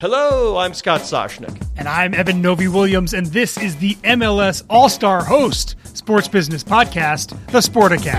Hello, I'm Scott Soshnick. And I'm Eben Novy-Williams, and this is the MLS All Star Host Sports Business Podcast, the Sporticast.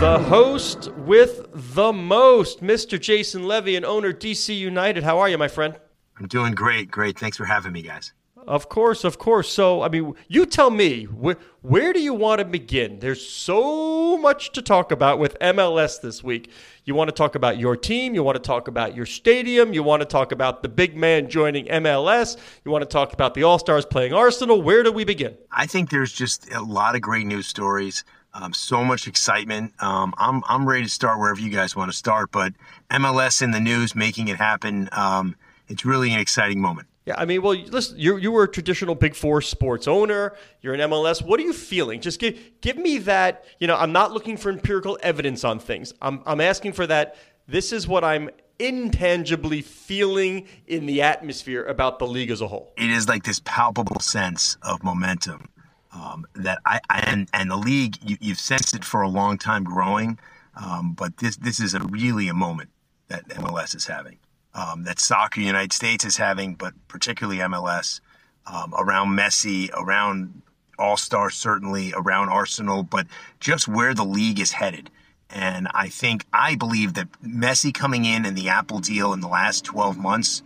The host with the most, Mr. Jason Levien owner DC United. How are you, my friend? I'm doing great. Great. Thanks for having me, guys. Of course, of course. So, I mean, you tell me, wh- where do you want to begin? There's so much to talk about with MLS this week. You want to talk about your team, you want to talk about your stadium, you want to talk about the big man joining MLS, you want to talk about the All Stars playing Arsenal. Where do we begin? I think there's just a lot of great news stories. Um, so much excitement. Um, I'm I'm ready to start wherever you guys want to start, but MLS in the news, making it happen. Um, it's really an exciting moment. Yeah, I mean, well, listen, you you were a traditional Big Four sports owner. You're an MLS. What are you feeling? Just give give me that. You know, I'm not looking for empirical evidence on things. I'm I'm asking for that. This is what I'm intangibly feeling in the atmosphere about the league as a whole. It is like this palpable sense of momentum um, that I, I, and and the league you, have sensed it for a long time growing, um, but this this is a really a moment that MLS is having, um, that soccer United States is having, but particularly MLS um, around Messi, around All Stars certainly, around Arsenal, but just where the league is headed. And I think I believe that Messi coming in and the Apple deal in the last 12 months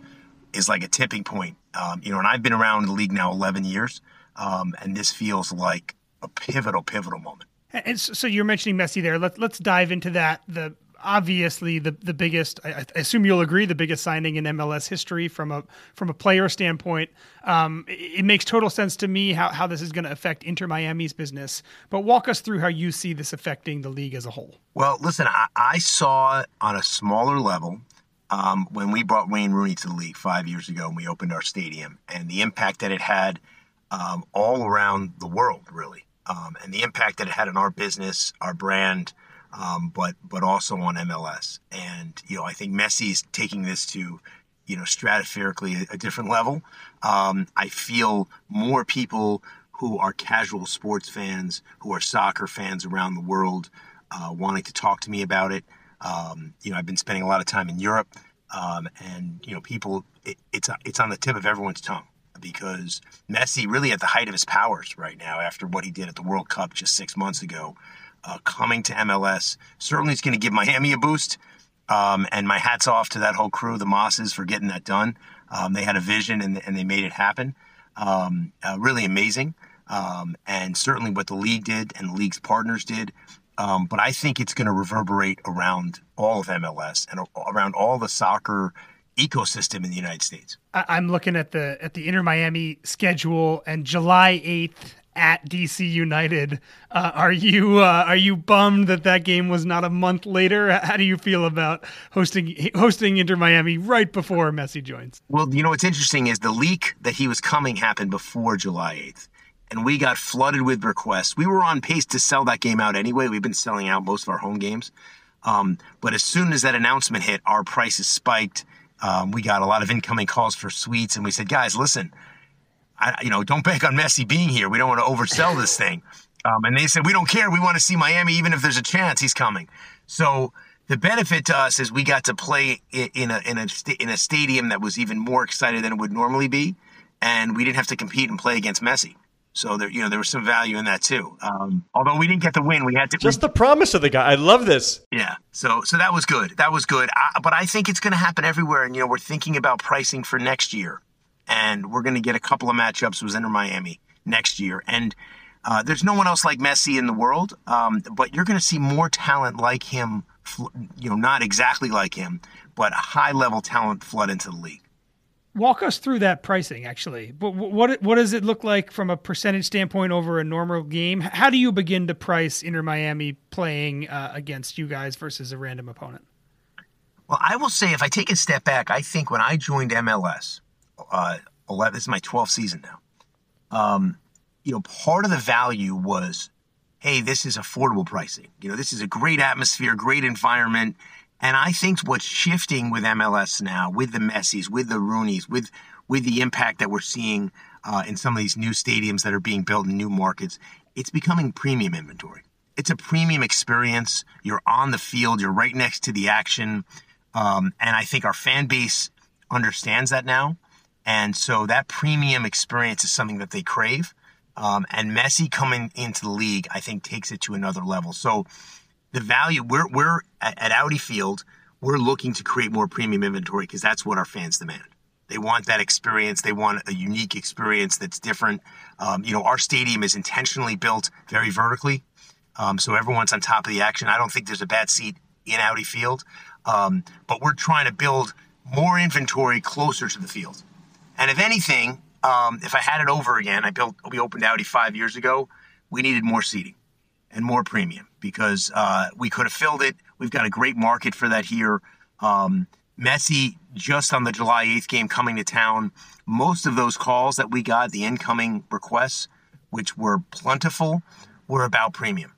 is like a tipping point. Um, you know, and I've been around the league now 11 years. Um, and this feels like a pivotal, pivotal moment. And so you're mentioning Messi there. Let's let's dive into that. The obviously the the biggest. I, I, assume you'll agree the biggest signing in MLS history from a from a player standpoint. Um, it, it, makes total sense to me how how this is going to affect Inter Miami's business. But walk us through how you see this affecting the league as a whole. Well, listen, I, I saw on a smaller level. Um, when we brought Wayne Rooney to the league five years ago and we opened our stadium and the impact that it had um, all around the world, really, um, and the impact that it had on our business, our brand, um, but but also on MLS. And you know, I think Messi is taking this to you know stratospherically a, a different level. Um, I feel more people who are casual sports fans, who are soccer fans around the world, uh, wanting to talk to me about it. Um, you know, I've been spending a lot of time in Europe, um, and you know, people, it, it's it's on the tip of everyone's tongue because Messi, really at the height of his powers right now, after what he did at the World Cup just six months ago, uh, coming to MLS certainly is going to give Miami a boost. Um, and my hats off to that whole crew, the Mases, for getting that done. Um, they had a vision and, and they made it happen. Um, uh, really amazing. Um, and certainly what the league did and the league's partners did. Um, but I think it's going to reverberate around all of MLS and around all the soccer ecosystem in the United States. I'm looking at the at the Inter Miami schedule and July 8th at DC United. Uh, are you uh, are you bummed that that game was not a month later? How do you feel about hosting hosting Inter Miami right before Messi joins? Well, you know what's interesting is the leak that he was coming happened before July 8th. And we got flooded with requests. We were on pace to sell that game out anyway. We've been selling out most of our home games. Um, but as soon as that announcement hit, our prices spiked um, we got a lot of incoming calls for suites, and we said, guys, listen, I, you know, don't bank on Messi being here. We don't want to oversell this thing. Um, and they said, we don't care. We want to see Miami, even if there's a chance he's coming. So the benefit to us is we got to play in a in a in a stadium that was even more excited than it would normally be, and we didn't have to compete and play against Messi. So there, you know, there was some value in that too. Um, although we didn't get the win, we had to just the promise of the guy. I love this. Yeah. So so that was good. That was good. I, but I think it's going to happen everywhere. And you know, we're thinking about pricing for next year, and we're going to get a couple of matchups with Inter Miami next year. And uh, there's no one else like Messi in the world, um, but you're going to see more talent like him. You know, not exactly like him, but high level talent flood into the league walk us through that pricing actually what, what what does it look like from a percentage standpoint over a normal game how do you begin to price inter miami playing uh, against you guys versus a random opponent well i will say if i take a step back i think when i joined mls uh, 11, this is my 12th season now um, you know part of the value was hey this is affordable pricing you know this is a great atmosphere great environment and I think what's shifting with MLS now, with the Messis, with the Rooneys, with with the impact that we're seeing uh, in some of these new stadiums that are being built in new markets, it's becoming premium inventory. It's a premium experience. You're on the field. You're right next to the action, um, and I think our fan base understands that now. And so that premium experience is something that they crave. Um, and Messi coming into the league, I think, takes it to another level. So the value we're we're at Audi Field, we're looking to create more premium inventory because that's what our fans demand. They want that experience. They want a unique experience that's different. Um, you know, our stadium is intentionally built very vertically, um, so everyone's on top of the action. I don't think there's a bad seat in Audi Field, um, but we're trying to build more inventory closer to the field. And if anything, um, if I had it over again, I built we opened Audi five years ago. We needed more seating and more premium because uh, we could have filled it. We've got a great market for that here. Um, Messi just on the July 8th game coming to town. Most of those calls that we got, the incoming requests, which were plentiful, were about premium.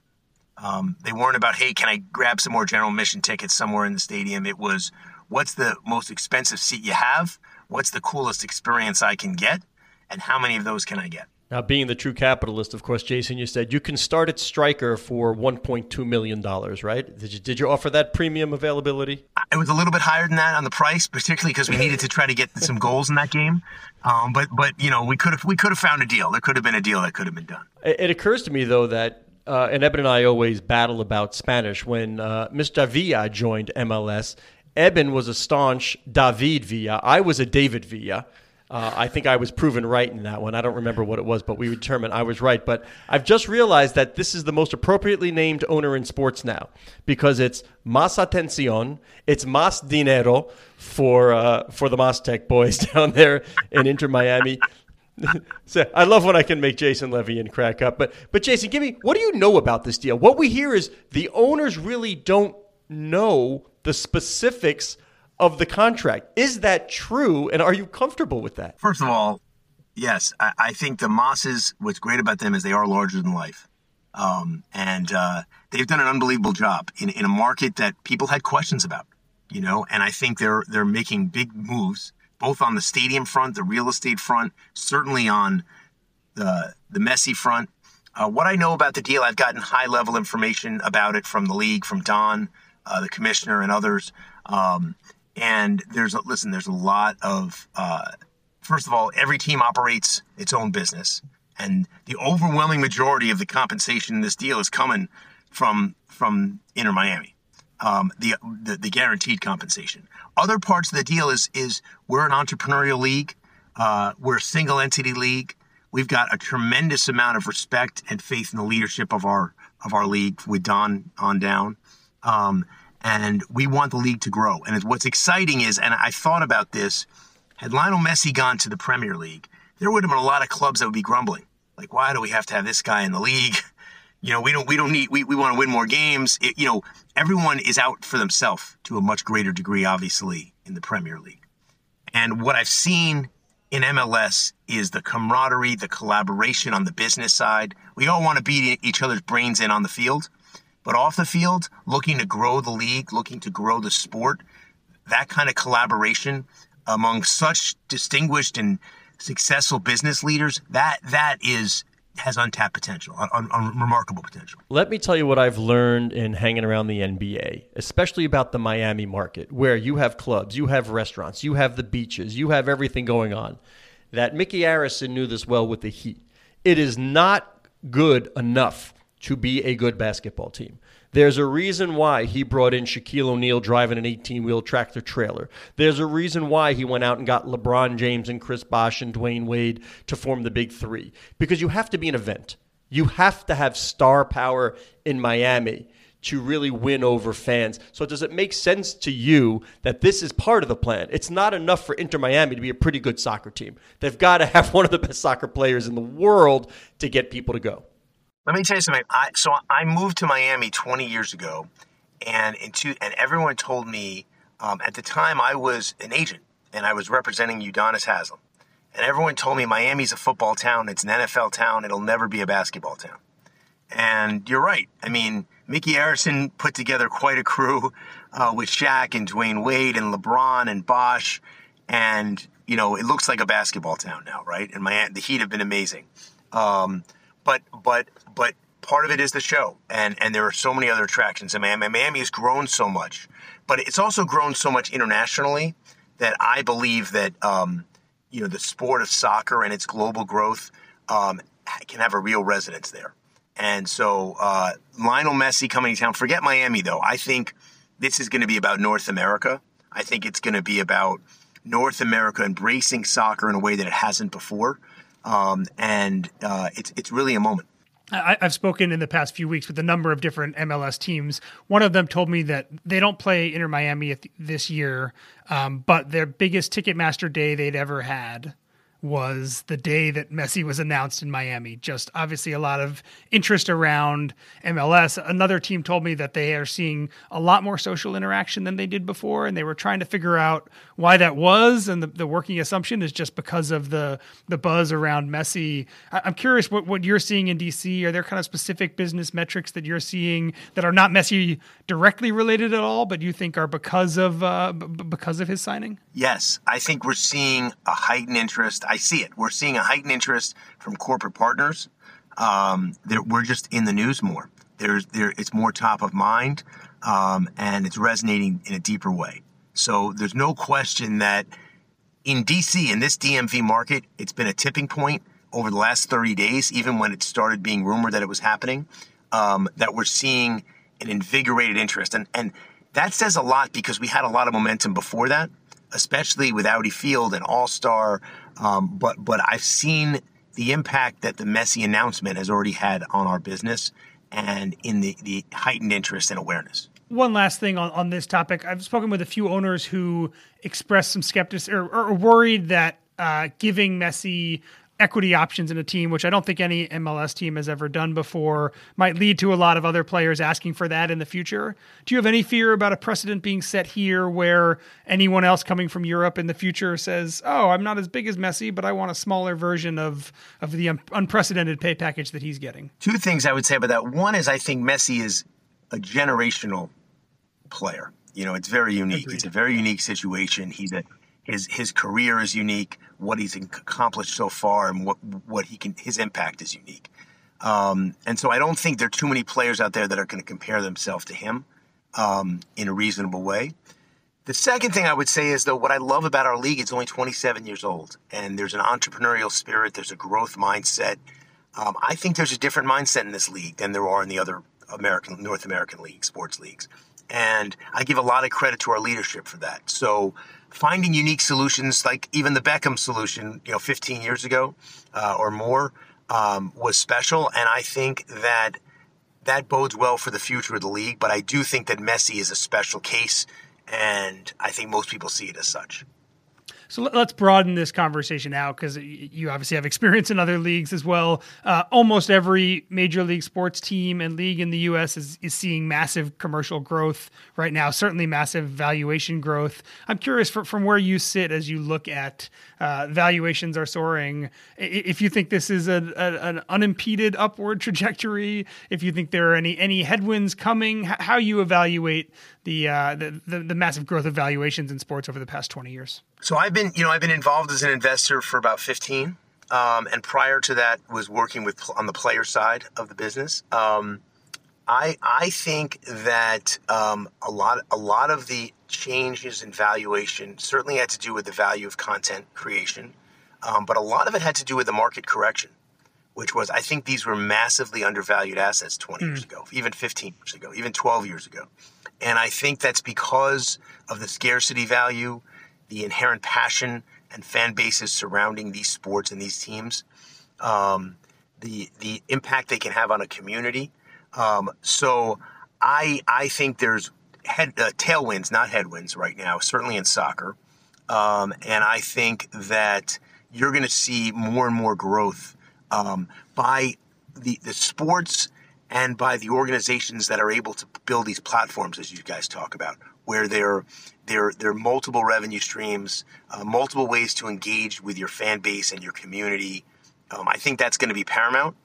Um, they weren't about, hey, can I grab some more general admission tickets somewhere in the stadium? It was, what's the most expensive seat you have? What's the coolest experience I can get? And how many of those can I get? Now, being the true capitalist, of course, Jason, you said you can start at Striker for $1.2 million, right? Did you, did you offer that premium availability? It was a little bit higher than that on the price, particularly because we needed to try to get some goals in that game. Um, but, but you know, we could have we could have found a deal. There could have been a deal that could have been done. It, it occurs to me, though, that uh, and Eben and I always battle about Spanish. When uh, Mr. Villa joined MLS, Eben was a staunch David Villa. I was a David Villa. Uh, I think I was proven right in that one. I don't remember what it was, but we determined I was right. But I've just realized that this is the most appropriately named owner in sports now because it's Mas Atención, it's Mas Dinero for uh, for the Tech boys down there in Inter Miami. so I love when I can make Jason Levien crack up. But but Jason, give me what do you know about this deal? What we hear is the owners really don't know the specifics of the contract. Is that true? And are you comfortable with that? First of all, yes. I, I think the Mases, what's great about them is they are larger than life. Um, and uh, they've done an unbelievable job in, in a market that people had questions about, you know, and I think they're they're making big moves both on the stadium front, the real estate front, certainly on the the Messi front. Uh, what I know about the deal, I've gotten high level information about it from the league, from Don, uh, the commissioner, and others. Um, and there's a, listen, there's a lot of uh, first of all, every team operates its own business, and the overwhelming majority of the compensation in this deal is coming from from Inter Miami. Um, the, the, the guaranteed compensation. Other parts of the deal is is we're an entrepreneurial league. Uh, we're a single entity league. We've got a tremendous amount of respect and faith in the leadership of our of our league with Don on down. Um, and we want the league to grow. And what's exciting is, and I thought about this, had Lionel Messi gone to the Premier League, there would have been a lot of clubs that would be grumbling. Like, why do we have to have this guy in the league? You know, we don't we don't need we, we want to win more games. It, you know, everyone is out for themselves to a much greater degree, obviously, in the Premier League. And what I've seen in MLS is the camaraderie, the collaboration on the business side. We all want to beat each other's brains in on the field. But off the field, looking to grow the league, looking to grow the sport, that kind of collaboration among such distinguished and successful business leaders, that that is has untapped potential, un, un, remarkable potential. Let me tell you what I've learned in hanging around the NBA, especially about the Miami market, where you have clubs, you have restaurants, you have the beaches, you have everything going on. That Micky Arison knew this well with the Heat It is not good enough to be a good basketball team. There's a reason why he brought in Shaquille O'Neal driving an 18 wheel tractor trailer. There's a reason why he went out and got LeBron James and Chris Bosh and Dwyane Wade to form the big three. Because you have to be an event. You have to have star power in Miami to really win over fans. So does it make sense to you that this is part of the plan? It's not enough for Inter Miami to be a pretty good soccer team. They've got to have one of the best soccer players in the world to get people to go. Let me tell you something. I, so I moved to Miami 20 years ago, and two, and everyone told me um, at the time I was an agent and I was representing Udonis Haslem, and everyone told me Miami's a football town. It's an NFL town. It'll never be a basketball town. And you're right. I mean, Micky Arison put together quite a crew uh, with Shaq and Dwyane Wade and LeBron and Bosh, and you know it looks like a basketball town now, right? And Miami, the Heat have been amazing. Um, but but but part of it is the show, and and there are so many other attractions. And Miami, Miami has grown so much, but it's also grown so much internationally that I believe that um, you know the sport of soccer and its global growth um, can have a real resonance there. And so uh, Lionel Messi coming to town. Forget Miami though. I think this is going to be about North America. I think it's going to be about North America embracing soccer in a way that it hasn't before um, and uh, it's it's really a moment. I, have spoken in the past few weeks with a number of different MLS teams. One of them told me that they don't play Inter Miami this year, um, but their biggest Ticketmaster day they'd ever had was the day that Messi was announced in Miami. Just obviously a lot of interest around MLS. Another team told me that they are seeing a lot more social interaction than they did before, and they were trying to figure out why that was. And the, the working assumption is just because of the the buzz around Messi. I, am curious what, what you're seeing in DC. Are there kind of specific business metrics that you're seeing that are not Messi directly related at all, but you think are because of uh, b- because of his signing? Yes, I think we're seeing a heightened interest. I see it. We're seeing a heightened interest from corporate partners. Um, we're just in the news more. There's there it's more top of mind, um, and it's resonating in a deeper way. So there's no question that in DC in this DMV market, it's been a tipping point over the last 30 days. Even when it started being rumored that it was happening, um, that we're seeing an invigorated interest, and and that says a lot because we had a lot of momentum before that especially with Audi Field and All Star. Um, but but I've seen the impact that the Messi announcement has already had on our business and in the, the heightened interest and awareness. One last thing on, on this topic. I've spoken with a few owners who expressed some skepticism or, or worried that uh, giving Messi equity options in a team, which I don't think any MLS team has ever done before, might lead to a lot of other players asking for that in the future. Do you have any fear about a precedent being set here where anyone else coming from Europe in the future says, "Oh, I'm not as big as Messi, but I want a smaller version of of the un- unprecedented pay package that he's getting?" Two things I would say about that. One is I think Messi is a generational player. You know, it's very unique. Agreed. It's a very unique situation. He's a his his career is unique. What he's accomplished so far and what what he can his impact is unique. Um, and so I don't think there are too many players out there that are going to compare themselves to him um, in a reasonable way. The second thing I would say is though what I love about our league, it's only 27 years old, and there's an entrepreneurial spirit. There's a growth mindset. Um, I think there's a different mindset in this league than there are in the other American North American leagues, sports leagues, and I give a lot of credit to our leadership for that. So finding unique solutions, like even the Beckham solution, you know, 15 years ago uh, or more, um, was special. And I think that that bodes well for the future of the league. But I do think that Messi is a special case, and I think most people see it as such. So let's broaden this conversation out because you obviously have experience in other leagues as well. Uh, almost every major league sports team and league in the U.S. is, is seeing massive commercial growth right now, certainly massive valuation growth. I'm curious for, from where you sit as you look at uh, valuations are soaring. If you think this is a, a, an unimpeded upward trajectory, if you think there are any any headwinds coming, how you evaluate the, uh, the, the the massive growth of valuations in sports over the past 20 years. So I've been, you know, I've been involved as an investor for about 15. Um, and prior to that was working with on the player side of the business. Um, I I think that um, a lot a lot of the changes in valuation certainly had to do with the value of content creation, um, but a lot of it had to do with the market correction, which was I think these were massively undervalued assets 20 years ago, even 15 years ago, even 12 years ago. And I think that's because of the scarcity value, the inherent passion and fan bases surrounding these sports and these teams, um, the the impact they can have on a community. Um, so I I think there's head uh, tailwinds, not headwinds, right now. Certainly in soccer, um, and I think that you're going to see more and more growth um, by the the sports and by the organizations that are able to build these platforms, as you guys talk about, where there there there are multiple revenue streams, uh, multiple ways to engage with your fan base and your community. Um, I think that's going to be paramount.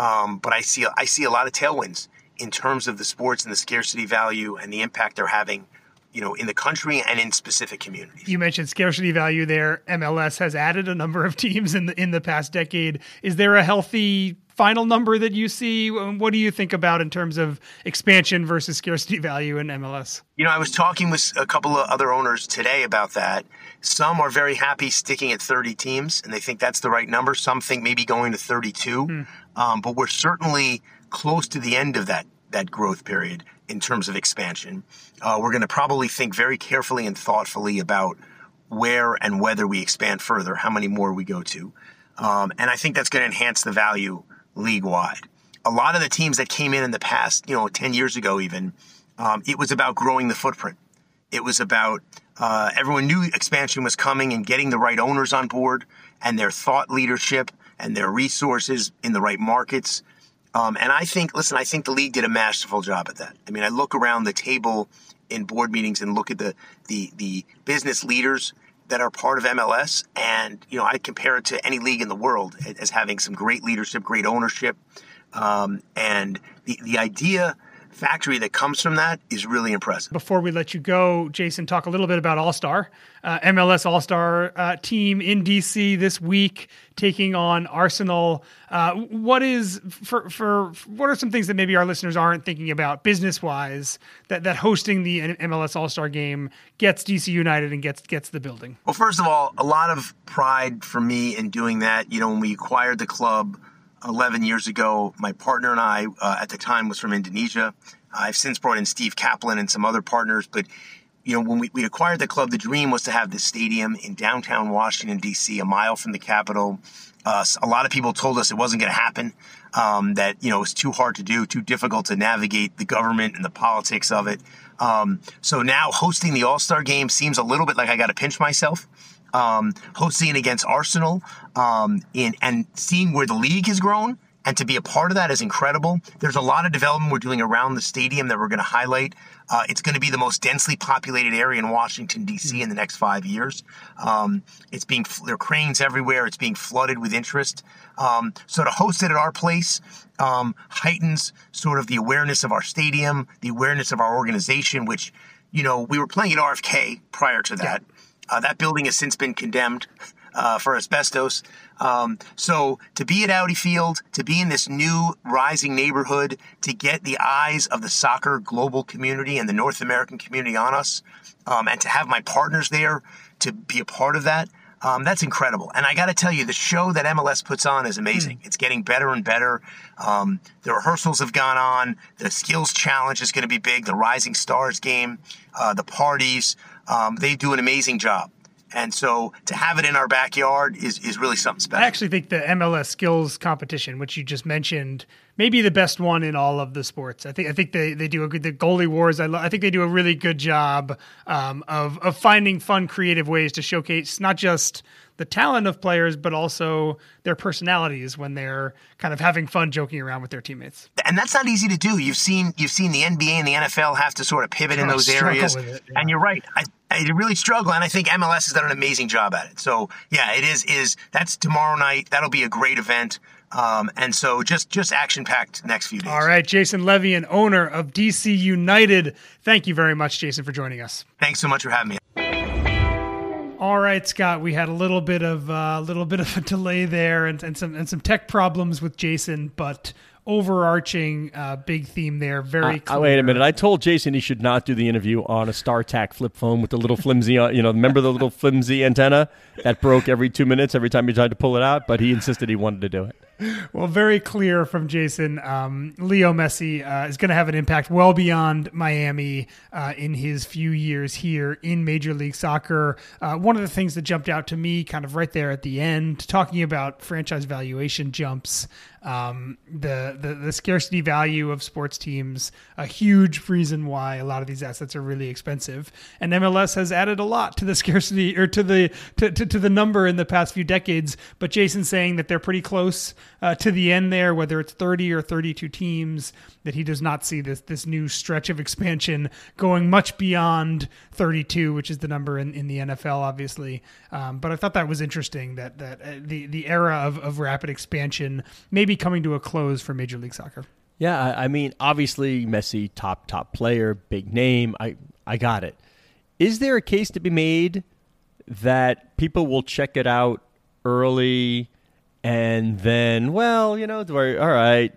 Um, but I see I see a lot of tailwinds in terms of the sports and the scarcity value and the impact they're having, you know, in the country and in specific communities. You mentioned scarcity value there. MLS has added a number of teams in the in the past decade. Is there a healthy final number that you see? What do you think about in terms of expansion versus scarcity value in MLS? You know, I was talking with a couple of other owners today about that. Some are very happy sticking at 30 teams and they think that's the right number. Some think maybe going to 32. Hmm. Um, but we're certainly close to the end of that that growth period in terms of expansion. Uh, we're going to probably think very carefully and thoughtfully about where and whether we expand further, how many more we go to. Um, and I think that's going to enhance the value league wide. A lot of the teams that came in in the past, you know, 10 years ago even, um, it was about growing the footprint. It was about uh, everyone knew expansion was coming and getting the right owners on board and their thought leadership and their resources in the right markets. Um, and I think, listen, I think the league did a masterful job at that. I mean, I look around the table in board meetings and look at the the the business leaders that are part of MLS, and you know, I compare it to any league in the world as having some great leadership, great ownership, um, and the the idea factory that comes from that is really impressive. Before we let you go, Jason, talk a little bit about All Star, uh, MLS All Star uh, team in DC this week taking on Arsenal. Uh, what is for for what are some things that maybe our listeners aren't thinking about business wise that that hosting the MLS All Star game gets DC United and gets gets the building? Well, first of all, a lot of pride for me in doing that. You know, when we acquired the club 11 years ago. My partner and I, uh, at the time, was from Indonesia. I've since brought in Steve Kaplan and some other partners, but you know, when we, we acquired the club, the dream was to have this stadium in downtown Washington, D.C., a mile from the Capitol. Uh, a lot of people told us it wasn't going to happen, um, that, you know, it was too hard to do, too difficult to navigate the government and the politics of it. Um, so now hosting the All Star game seems a little bit like I got to pinch myself um, hosting against Arsenal, um, in and seeing where the league has grown and to be a part of that is incredible. There's a lot of development we're doing around the stadium that we're going to highlight. Uh, it's going to be the most densely populated area in Washington D.C. in the next five years. Um, it's being there are cranes everywhere. It's being flooded with interest. Um, so to host it at our place um, heightens sort of the awareness of our stadium, the awareness of our organization, which you know we were playing at RFK prior to that. Yeah. Uh, that building has since been condemned uh, for asbestos. Um, so to be at Audi Field, to be in this new rising neighborhood, to get the eyes of the soccer global community and the North American community on us, um, and to have my partners there to be a part of that. Um, that's incredible. And I got to tell you, the show that MLS puts on is amazing. Mm. It's getting better and better. Um, the rehearsals have gone on. The skills challenge is going to be big. The Rising Stars game, uh, the parties. Um, they do an amazing job. And so to have it in our backyard is, is really something special. I actually think the MLS skills competition, which you just mentioned, may be the best one in all of the sports. I think I think they, they do a good the goalie wars. I, lo- I think they do a really good job um, of of finding fun, creative ways to showcase not just the talent of players, but also their personalities when they're kind of having fun joking around with their teammates. And that's not easy to do. You've seen you've seen the NBA and the NFL have to sort of pivot in those areas. It, yeah. And you're right. I, I really struggle, and I think MLS has done an amazing job at it. So yeah, it is is that's tomorrow night. That'll be a great event. Um, and so just just action packed next few days. All right, Jason Levien owner of DC United. Thank you very much, Jason, for joining us. Thanks so much for having me. All right, Scott. We had a little bit of a uh, little bit of a delay there, and, and some and some tech problems with Jason, but overarching uh, big theme there. Very. Uh, wait a minute. I told Jason he should not do the interview on a StarTAC flip phone with the little flimsy. Uh, you know, remember the little flimsy antenna that broke every two minutes every time he tried to pull it out? But he insisted he wanted to do it. Well, very clear from Jason. Um, Leo Messi uh, is going to have an impact well beyond Miami uh, in his few years here in Major League Soccer. Uh, one of the things that jumped out to me, kind of right there at the end, talking about franchise valuation jumps, um, the, the the scarcity value of sports teams, a huge reason why a lot of these assets are really expensive. And MLS has added a lot to the scarcity or to the to, to, to the number in the past few decades. But Jason's saying that they're pretty close uh, to the end there, whether it's 30 or 32 teams, that he does not see this this new stretch of expansion going much beyond 32, which is the number in, in the NFL, obviously. Um, but I thought that was interesting that that uh, the the era of, of rapid expansion may be coming to a close for Major League Soccer. Yeah, I, I mean, obviously Messi, top top player, big name. I I got it. Is there a case to be made that people will check it out early? And then well you know all right.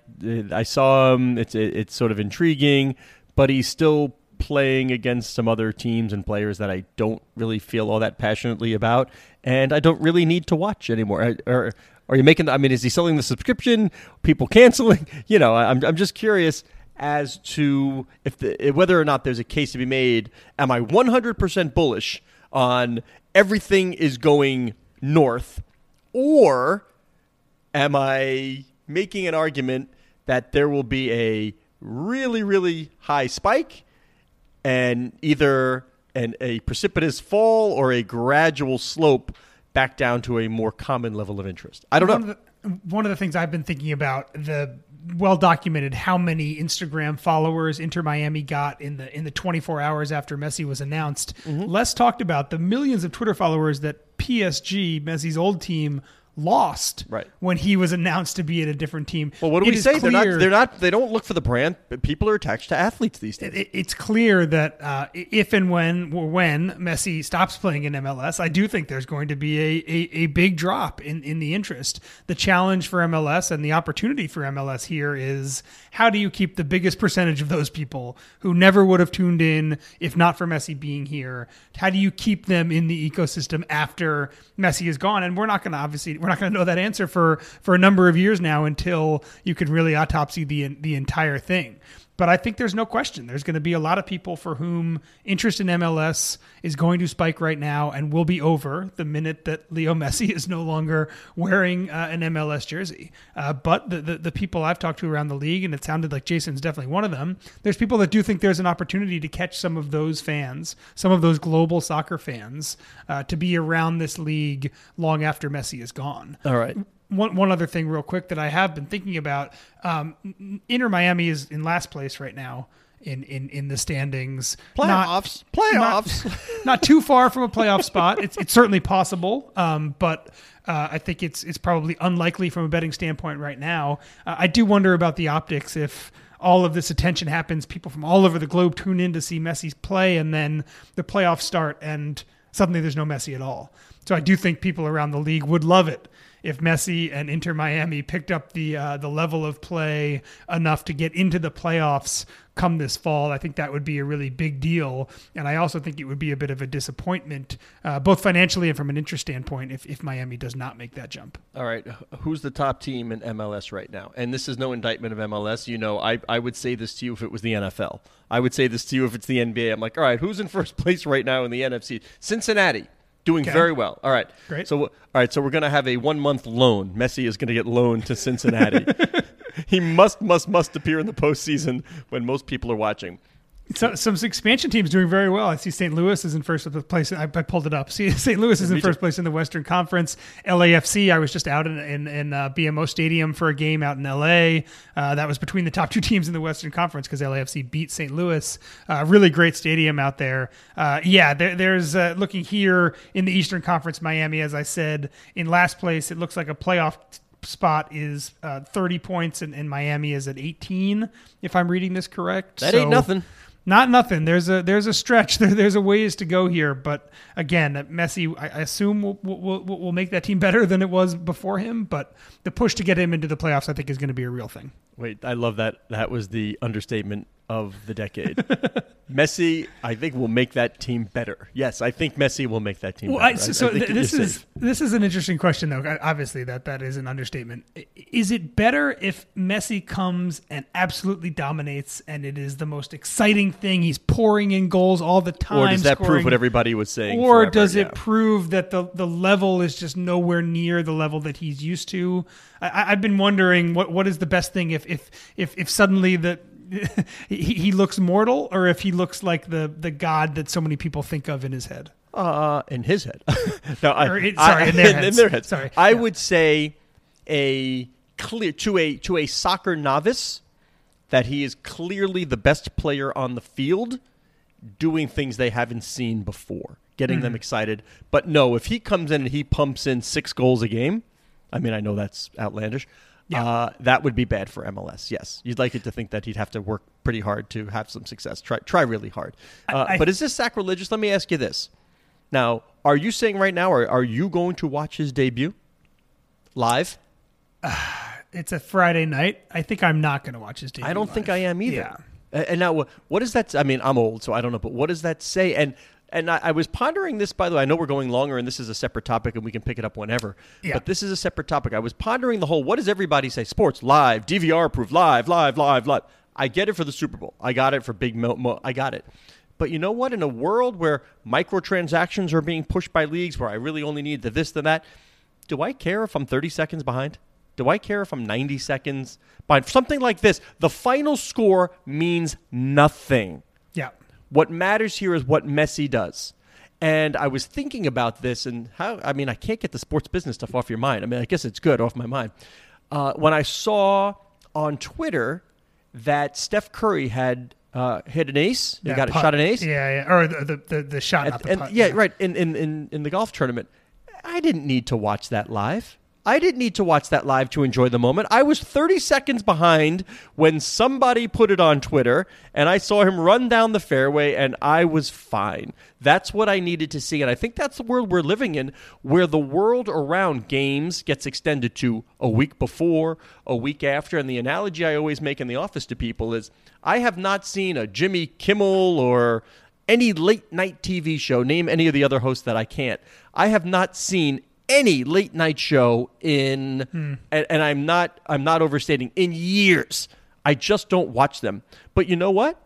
I saw him. It's it's sort of intriguing but he's still playing against some other teams and players that i don't really feel all that passionately about and i don't really need to watch anymore. Or are you making i mean is he selling the subscription? People canceling? You know i'm, I'm just curious as to if the, whether or not there's a case to be made. Am i 100% bullish on everything is going north or am I making an argument that there will be a really, really high spike and either an, a precipitous fall or a gradual slope back down to a more common level of interest? I don't one know. Of the, one of the things I've been thinking about the well documented how many Instagram followers Inter Miami got in the in the 24 hours after Messi was announced. Mm-hmm. Less talked about the millions of Twitter followers that PSG, Messi's old team, lost right. when he was announced to be at a different team. Well, what do It we say? They're not. They're not. They don't look for the brand. But people are attached to athletes these days. it- it's clear that uh, if and when when Messi stops playing in MLS, I do think there's going to be a, a, a big drop in, in the interest. The challenge for MLS and the opportunity for MLS here is how do you keep the biggest percentage of those people who never would have tuned in if not for Messi being here? How do you keep them in the ecosystem after Messi is gone? And we're not going to obviously we're not going to know that answer for for a number of years now until you can really autopsy the the entire thing. But I think there's no question. There's going to be a lot of people for whom interest in MLS is going to spike right now and will be over the minute that Leo Messi is no longer wearing uh, an MLS jersey. Uh, but the, the, the people I've talked to around the league, and it sounded like Jason's definitely one of them, there's people that do think there's an opportunity to catch some of those fans, some of those global soccer fans, uh, to be around this league long after Messi is gone All right. One one other thing real quick that I have been thinking about. Um, Inter Miami is in last place right now in in in the standings. Playoffs. Not, Playoffs. Not, not too far from a playoff spot. It's it's certainly possible, um, but. Uh, I think it's it's probably unlikely from a betting standpoint right now. Uh, I do wonder about the optics if all of this attention happens, people from all over the globe tune in to see Messi's play, and then the playoffs start, and suddenly there's no Messi at all. So I do think people around the league would love it if Messi and Inter Miami picked up the uh, the level of play enough to get into the playoffs come this fall. I think that would be a really big deal, and I also think it would be a bit of a disappointment, uh, both financially and from an interest standpoint, if if Miami does not make that jump. All right, who's the top team in MLS right now? And this is no indictment of MLS. You know, I, I would say this to you if it was the NFL. I would say this to you if it's the NBA. I'm like, all right, who's in first place right now in the NFC? Cincinnati. Doing Okay. very well. All right. Great. So, all right. So we're going to have a one month loan. Messi is going to get loaned to Cincinnati. he must, must, must appear in the postseason when most people are watching. So, some expansion teams doing very well. I see St. Louis is in first place. I, I pulled it up. See, St. Louis is in first place in the Western Conference. LAFC. I was just out in in, in uh, BMO Stadium for a game out in LA. Uh, that was between the top two teams in the Western Conference because LAFC beat St. Louis. Uh, really great stadium out there. Uh, yeah, there, there's uh, looking here in the Eastern Conference. Miami, as I said, in last place. It looks like a playoff spot is uh, 30 points and, and Miami is at 18 if I'm reading this correct. That ain't nothing. Not nothing. There's a there's a stretch. There, there's a ways to go here. But again, Messi, I I assume will will will will make that team better than it was before him. But the push to get him into the playoffs, I think, is going to be a real thing. Wait, I love that. That was the understatement of the decade. Messi, I think, will make that team better. Yes, I think Messi will make that team Well, I, better. so, I- so I think th- this is safe. this is an interesting question, though. Obviously, that that is an understatement. Is it better if Messi comes and absolutely dominates, and it is the most exciting thing? He's pouring in goals all the time. Or does that prove what everybody was saying? Or forever? does it prove that the the level is just nowhere near the level that he's used to? I- I, I've been wondering what what is the best thing if if if if suddenly the he, he looks mortal, or if he looks like the the god that so many people think of in his head. Uh, in his head. no, I, Or sorry, I- in their heads. their. Sorry, I yeah. would say a clear to a to a soccer novice that he is clearly the best player on the field, doing things they haven't seen before, getting Mm-hmm. them excited. But no, if he comes in and he pumps in six goals a game, I mean, I know that's outlandish. Yeah. Uh, that would be bad for MLS. Yes, you'd like it to think that he'd have to work pretty hard to have some success. Try, try really hard. Uh, I- but is this sacrilegious? Let me ask you this: Now, are you saying right now, are, are you going to watch his debut live? It's a Friday night. I think I'm not going to watch his debut. I don't think I am either. Yeah. And now, wh- what does that? I mean, I'm old, so I don't know. But what does that say? And and I, I was pondering this. By the way, I know we're going longer, and this is a separate topic, and we can pick it up whenever. Yeah. But this is a separate topic. I was pondering the whole. What does everybody say? Sports live, DVR approved, live, live, live, live. I get it for the Super Bowl. I got it for big. Mo- mo- I got it. But you know what? In a world where microtransactions are being pushed by leagues, where I really only need the this, the that, do I care if I'm 30 seconds behind? Do I care if I'm 90 seconds behind? Something like this. The final score means nothing. Yeah. What matters here is what Messi does. And I was thinking about this and how, I mean, I can't get the sports business stuff off your mind. I mean, I guess it's good off my mind. Uh, when I saw on Twitter that Steph Curry had uh, hit an ace, he Yeah, got a putt. shot an ace. Yeah, yeah. Or the the, the, the shot, not the and- putt. yeah, right. In, in, in, in the golf tournament, I didn't need to watch that live. I didn't need to watch that live to enjoy the moment. I was 30 seconds behind when somebody put it on Twitter, and I saw him run down the fairway, and I was fine. That's what I needed to see. And I think that's the world we're living in, where the world around games gets extended to a week before, a week after. And the analogy I always make in the office to people is I have not seen a Jimmy Kimmel or any late night TV show, name any of the other hosts that I can't. I have not seen any late night show in hmm. and, and I'm not I'm not overstating in years. I just don't watch them. But you know what?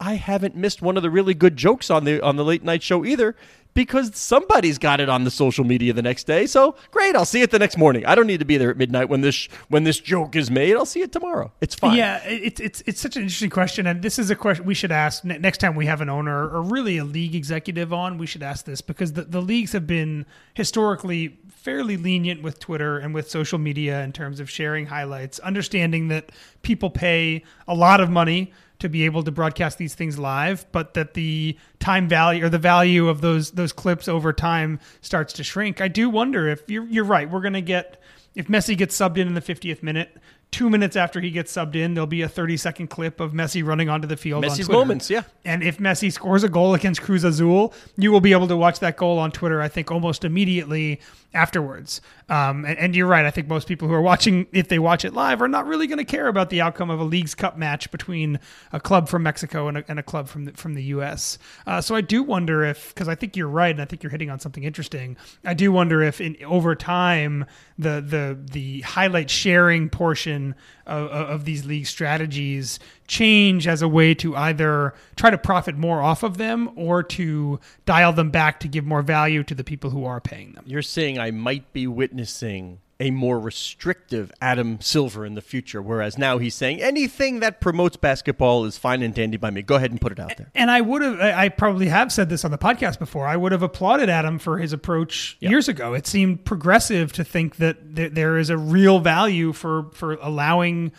I haven't missed one of the really good jokes on the on the late night show either because somebody's got it on the social media the next day. So great, I'll see it the next morning. I don't need to be there at midnight when this when this joke is made. I'll see it tomorrow. It's fine. Yeah, it's it's it's such an interesting question, and this is a question we should ask next time we have an owner or really a league executive on. We should ask this because the, the leagues have been historically fairly lenient with Twitter and with social media in terms of sharing highlights, understanding that people pay a lot of money to be able to broadcast these things live, but that the time value or the value of those those clips over time starts to shrink. I do wonder if you're you're right. We're going to get if Messi gets subbed in in the 50th minute, two minutes after he gets subbed in, there'll be a 30 second clip of Messi running onto the field. Messi's moments, yeah. And if Messi scores a goal against Cruz Azul, you will be able to watch that goal on Twitter, I think, almost immediately afterwards. Um, and, and you're right. I think most people who are watching, if they watch it live, are not really going to care about the outcome of a Leagues Cup match between a club from Mexico and a, and a club from the, from the U.S. Uh, so I do wonder if, because I think you're right, and I think you're hitting on something interesting. I do wonder if, in over time, the the the highlight sharing portion of, of these league strategies change as a way to either try to profit more off of them or to dial them back to give more value to the people who are paying them. You're saying I might be witnessing a more restrictive Adam Silver in the future, whereas now he's saying anything that promotes basketball is fine and dandy by me. Go ahead and put it out there. And I would have, I probably have said this on the podcast before. I would have applauded Adam for his approach years ago. It seemed progressive to think that th- there is a real value for for allowing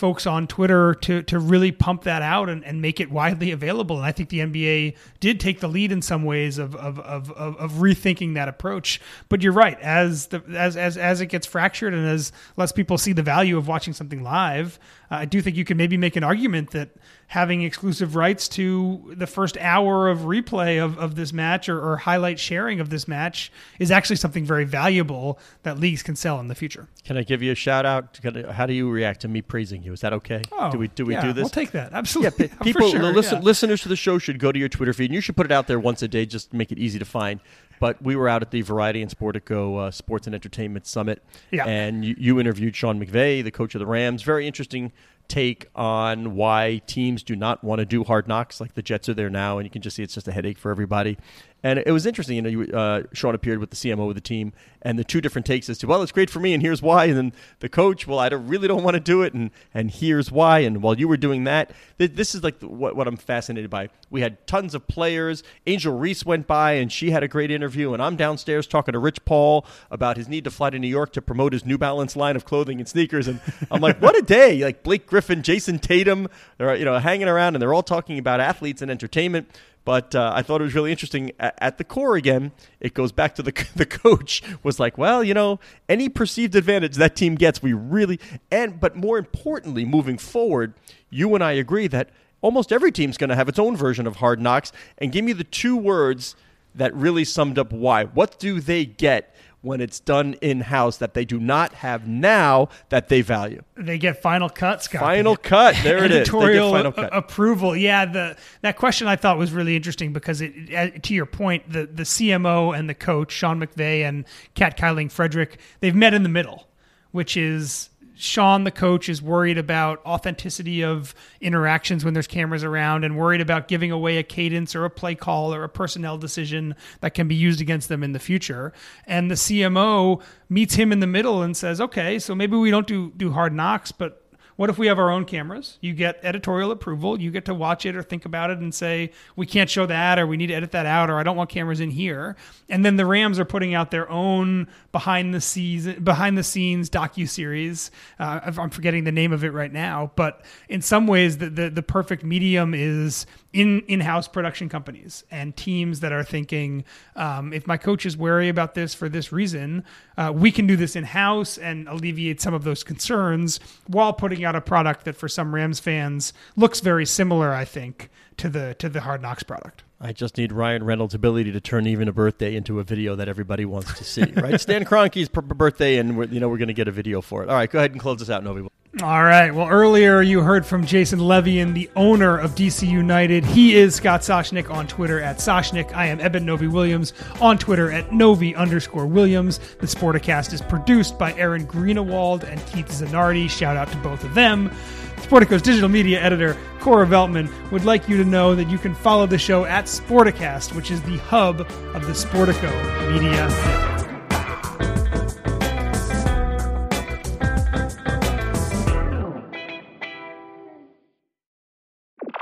folks on Twitter to to really pump that out and, and make it widely available. And I think the NBA did take the lead in some ways of of, of, of, of rethinking that approach. But you're right, as the as as as it gets fractured and as less people see the value of watching something live, I do think you can maybe make an argument that having exclusive rights to the first hour of replay of, of this match or, or highlight sharing of this match is actually something very valuable that leagues can sell in the future. Can I give you a shout out? How do you react to me praising you? Is that okay? Oh, do we do we yeah, do this? We'll take that. Absolutely. Yeah, people, sure, listen, yeah. listeners to the show should go to your Twitter feed, and you should put it out there once a day, just to make it easy to find. But we were out at the Variety and Sportico uh, Sports and Entertainment Summit, Yeah. and you, you interviewed Sean McVay, the coach of the Rams. Very interesting take on why teams do not want to do hard knocks. Like the Jets are there now, and you can just see it's just a headache for everybody. And it was interesting. You know, you, uh, Sean appeared with the CMO of the team, and the two different takes as to, well, it's great for me, and here's why. And then the coach, well, I don't, really don't want to do it, and and here's why. And while you were doing that, th- this is like the, what what I'm fascinated by. We had tons of players. Angel Reese went by, and she had a great interview, and I'm downstairs talking to Rich Paul about his need to fly to New York to promote his New Balance line of clothing and sneakers. And I'm like, what a day! Like Blake Griffin, Jayson Tatum, they're you know hanging around, and they're all talking about athletes and entertainment. But uh, I thought it was really interesting. At, the core, again, it goes back to the the coach was like, well, you know, any perceived advantage that team gets, we really and but more importantly, moving forward, you and I agree that almost every team's going to have its own version of hard knocks. And give me the two words that really summed up why. What do they get? When it's done in house, that they do not have now, that they value. They get final cut, Scott. Final cut. There it is. Editorial final cut. a- approval. Yeah, the that question I thought was really interesting because it, uh, to your point, the the CMO and the coach Sean McVay and Kat Kyling Frederick, they've met in the middle, which is Sean, the coach, is worried about authenticity of interactions when there's cameras around and worried about giving away a cadence or a play call or a personnel decision that can be used against them in the future. And the CMO meets him in the middle and says, okay, so maybe we don't do, do hard knocks, but what if we have our own cameras? You get editorial approval. You get to watch it or think about it and say, we can't show that, or we need to edit that out, or I don't want cameras in here. And then the Rams are putting out their own behind the scenes behind the scenes docu series. Uh, I'm forgetting the name of it right now, but in some ways, the the, the perfect medium is in in-house production companies and teams that are thinking, um, if my coach is wary about this for this reason, uh, we can do this in-house and alleviate some of those concerns while putting out a product that for some Rams fans looks very similar, I think, to the to the Hard Knocks product. I just need Ryan Reynolds' ability to turn even a birthday into a video that everybody wants to see, right? Stan Kroenke's p- birthday, and we're, you know we're going to get a video for it. All right, go ahead and close this out, Novy. All right. Well, earlier you heard from Jason Levien, the owner of DC United. He is Scott Soshnick on Twitter at Soshnick. I am Eben Novy Williams on Twitter at Novy underscore Williams. The Sporticast is produced by Aaron Greenewald and Keith Zanardi. Shout out to both of them. Sportico's digital media editor, Cora Veltman, would like you to know that you can follow the show at Sporticast, which is the hub of the Sportico Media Network.